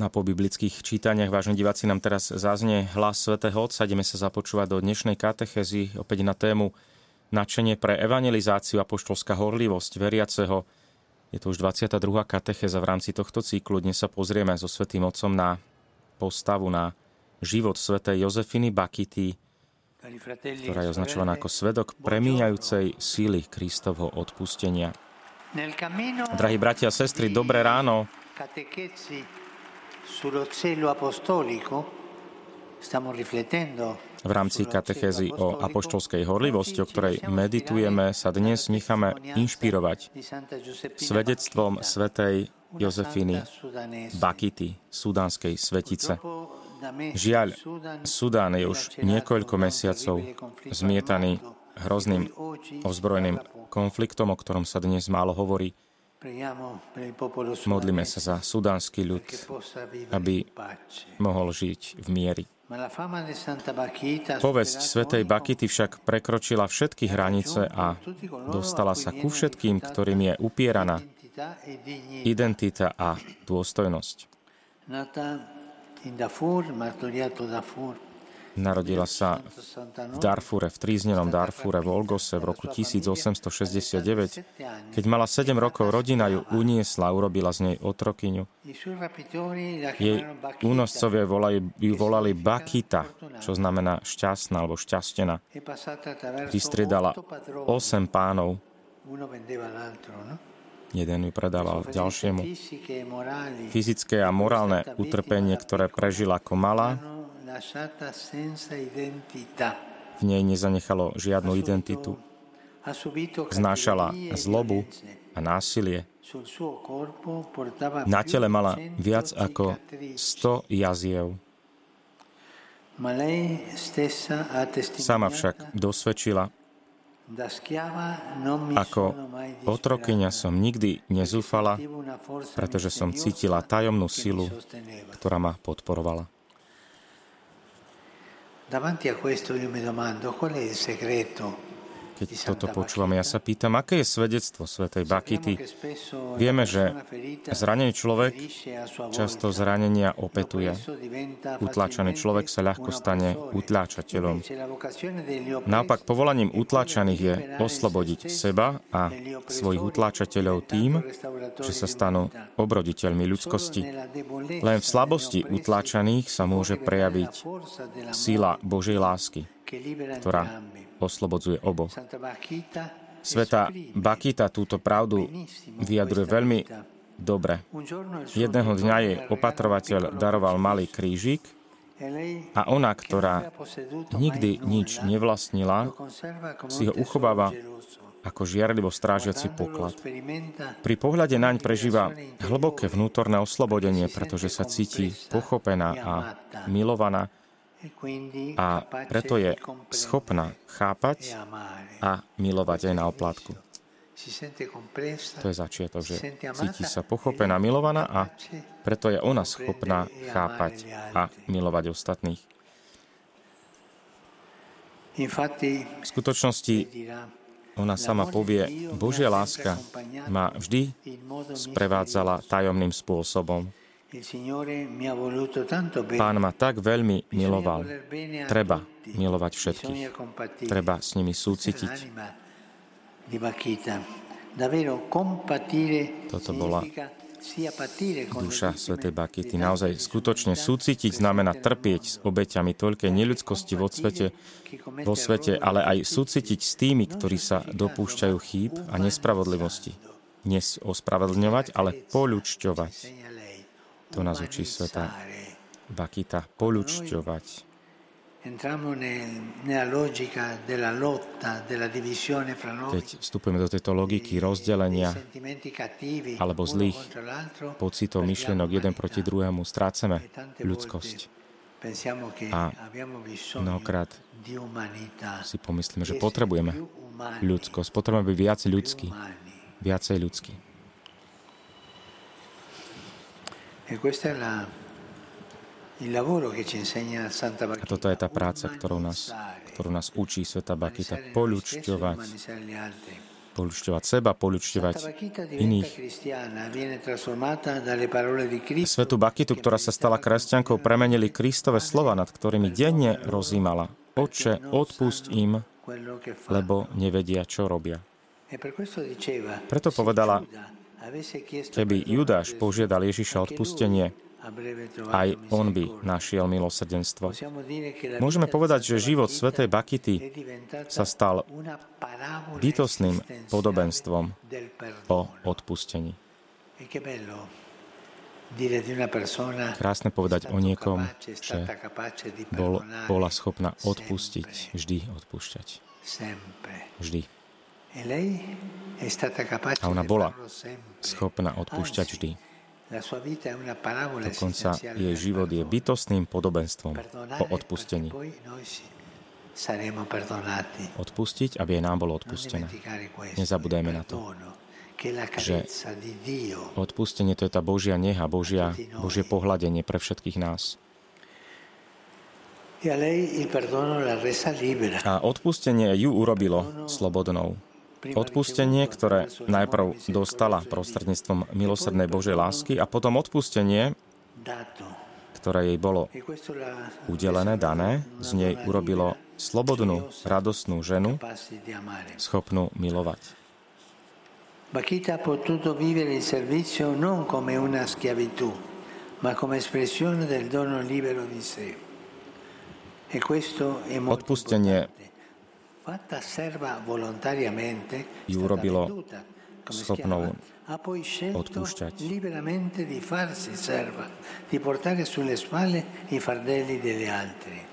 Na pobiblických čítaniach, vážni diváci, nám teraz zaznie hlas svätého Otca. Ideme sa započúvať do dnešnej katechezy opäť na tému načenie pre evangelizáciu a poštolská horlivosť veriaceho. Je to už 22. katecheza v rámci tohto cyklu. Dnes sa pozrieme so svätým Otcom na postavu, na život svätej Jozefiny Bakity, ktorá je označovaná ako svedok premiňajúcej síly Kristovho odpustenia. Drahí bratia a sestry, dobré ráno sullo zelo apostolico, stiamo riflettendo v rámci katechézy o apoštolskej horlivosti, o ktorej meditujeme, sa dnes necháme inšpirovať svedectvom svetej Jozefiny Bakity, sudánskej svetice. Žiaľ, Sudán je už niekoľko mesiacov zmietaný hrozným ozbrojeným konfliktom, o ktorom sa dnes málo hovorí. Modlíme sa za sudánsky ľud, aby mohol žiť v miery. Povesť svätej Bakity však prekročila všetky hranice a dostala sa ku všetkým, ktorým je upieraná identita a dôstojnosť. Narodila sa v Darfure, v tríznenom Darfure v Olgose v roku 1869. Keď mala 7 rokov, rodina ju uniesla, urobila z nej otrokyňu. Jej únoscovia volali, ju volali Bakita, čo znamená šťastná alebo šťastená. Vystriedala 8 pánov. Jeden ju predával ďalšiemu. Fyzické a morálne utrpenie, ktoré prežila ako malá, v nej nezanechalo žiadnu identitu. Znášala zlobu a násilie. Na tele mala viac ako 100 jaziev. Sama však dosvedčila, ako otrokyňa som nikdy nezúfala, pretože som cítila tajomnú silu, ktorá ma podporovala. Davanti a questo io mi domando qual è il segreto keď toto počúvame. Ja sa pýtam, aké je svedectvo svätej Bakity. Vieme, že zranený človek často zranenia opetuje. Utláčaný človek sa ľahko stane utláčateľom. Naopak, povolaním utláčaných je oslobodiť seba a svojich utláčateľov tým, že sa stanú obroditeľmi ľudskosti. Len v slabosti utláčaných sa môže prejaviť síla Božej lásky, ktorá oslobodzuje oboch. Sveta Bakita túto pravdu vyjadruje veľmi dobre. Jedného dňa jej opatrovateľ daroval malý krížik a ona, ktorá nikdy nič nevlastnila, si ho uchováva ako žiarlivo strážiaci poklad. Pri pohľade naň prežíva hlboké vnútorné oslobodenie, pretože sa cíti pochopená a milovaná a preto je schopná chápať a milovať aj na oplátku. To je začiatok, že cíti sa pochopená, milovaná a preto je ona schopná chápať a milovať ostatných. V skutočnosti ona sama povie, Božia láska ma vždy sprevádzala tajomným spôsobom. Pán ma tak veľmi miloval. Treba milovať všetkých. Treba s nimi súcitiť. Toto bola duša svätej Bakity. Naozaj skutočne súcitiť znamená trpieť s obeťami toľkej neľudskosti vo svete, vo svete, ale aj súcitiť s tými, ktorí sa dopúšťajú chýb a nespravodlivosti. Nesospravedlňovať, ale poľučťovať to nás učí sveta Bakita polučťovať. Keď vstupujeme do tejto logiky rozdelenia alebo zlých pocitov, myšlienok jeden proti druhému, strácame ľudskosť. A mnohokrát si pomyslíme, že potrebujeme ľudskosť, potrebujeme byť viac ľudský, viacej ľudský. E a toto je tá práca, ktorú nás, ktorú nás učí Sveta Bakita, poľučťovať Poľučťovať seba, poľučťovať iných. Svetu Bakitu, ktorá sa stala kresťankou, premenili Kristove slova, nad ktorými denne rozímala. Oče, odpusť im, lebo nevedia, čo robia. E Preto povedala, keby Judáš požiadal Ježiša odpustenie, aj on by našiel milosrdenstvo. Môžeme povedať, že život svätej Bakity sa stal bytostným podobenstvom o odpustení. Krásne povedať o niekom, že bol, bola schopná odpustiť, vždy odpúšťať. Vždy. A ona bola schopná odpúšťať vždy. Dokonca jej život je bytostným podobenstvom o odpustení. Odpustiť, aby jej nám bolo odpustené. Nezabudajme na to, že odpustenie to je tá Božia neha, Božia, Božie pohľadenie pre všetkých nás. E A odpustenie ju urobilo slobodnou. Odpustenie, ktoré najprv dostala prostredníctvom milosrdnej Božej lásky a potom odpustenie, ktoré jej bolo udelené, dané, z nej urobilo slobodnú, radostnú ženu, schopnú milovať. Bakita ha potuto vivere il servizio non come una schiavitù, ma come espressione del dono libero di sé. E Odpustenie ju urobilo schopnou odpúšťať.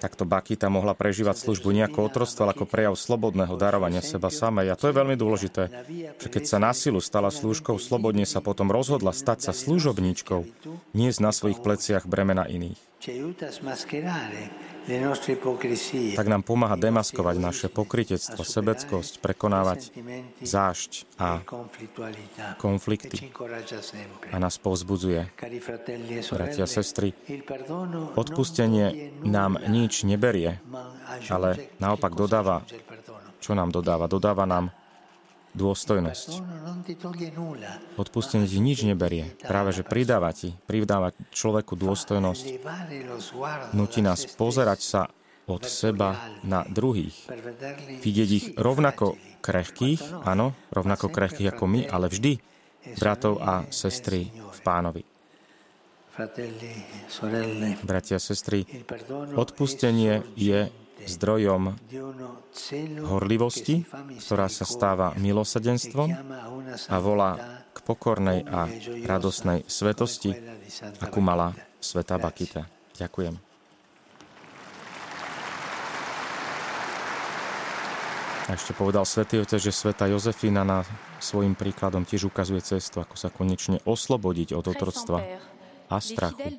Takto Bakita mohla prežívať službu nie ako otrostvo, ale ako prejav slobodného darovania seba samej. A to je veľmi dôležité, že keď sa na silu stala slúžkou, slobodne sa potom rozhodla stať sa služobníčkou, nie na svojich pleciach bremena iných tak nám pomáha demaskovať naše pokritectvo, sebeckosť, prekonávať zášť a konflikty a nás povzbudzuje. E Bratia a sestry, odpustenie nám nič neberie, ale naopak dodáva, čo nám dodáva? Dodáva nám dôstojnosť. Odpustenie ti nič neberie. Práve, že pridáva ti, pridáva človeku dôstojnosť. Nutí nás pozerať sa od seba na druhých. Vidieť ich rovnako krehkých, áno, rovnako krehkých ako my, ale vždy bratov a sestry v pánovi. Bratia a sestry, odpustenie je zdrojom horlivosti, ktorá sa stáva milosadenstvom a volá k pokornej a radosnej svetosti, akú mala Sveta Bakita. Ďakujem. A ešte povedal svätý Otec, že sveta Jozefína na svojim príkladom tiež ukazuje cestu, ako sa konečne oslobodiť od otroctva a strachu.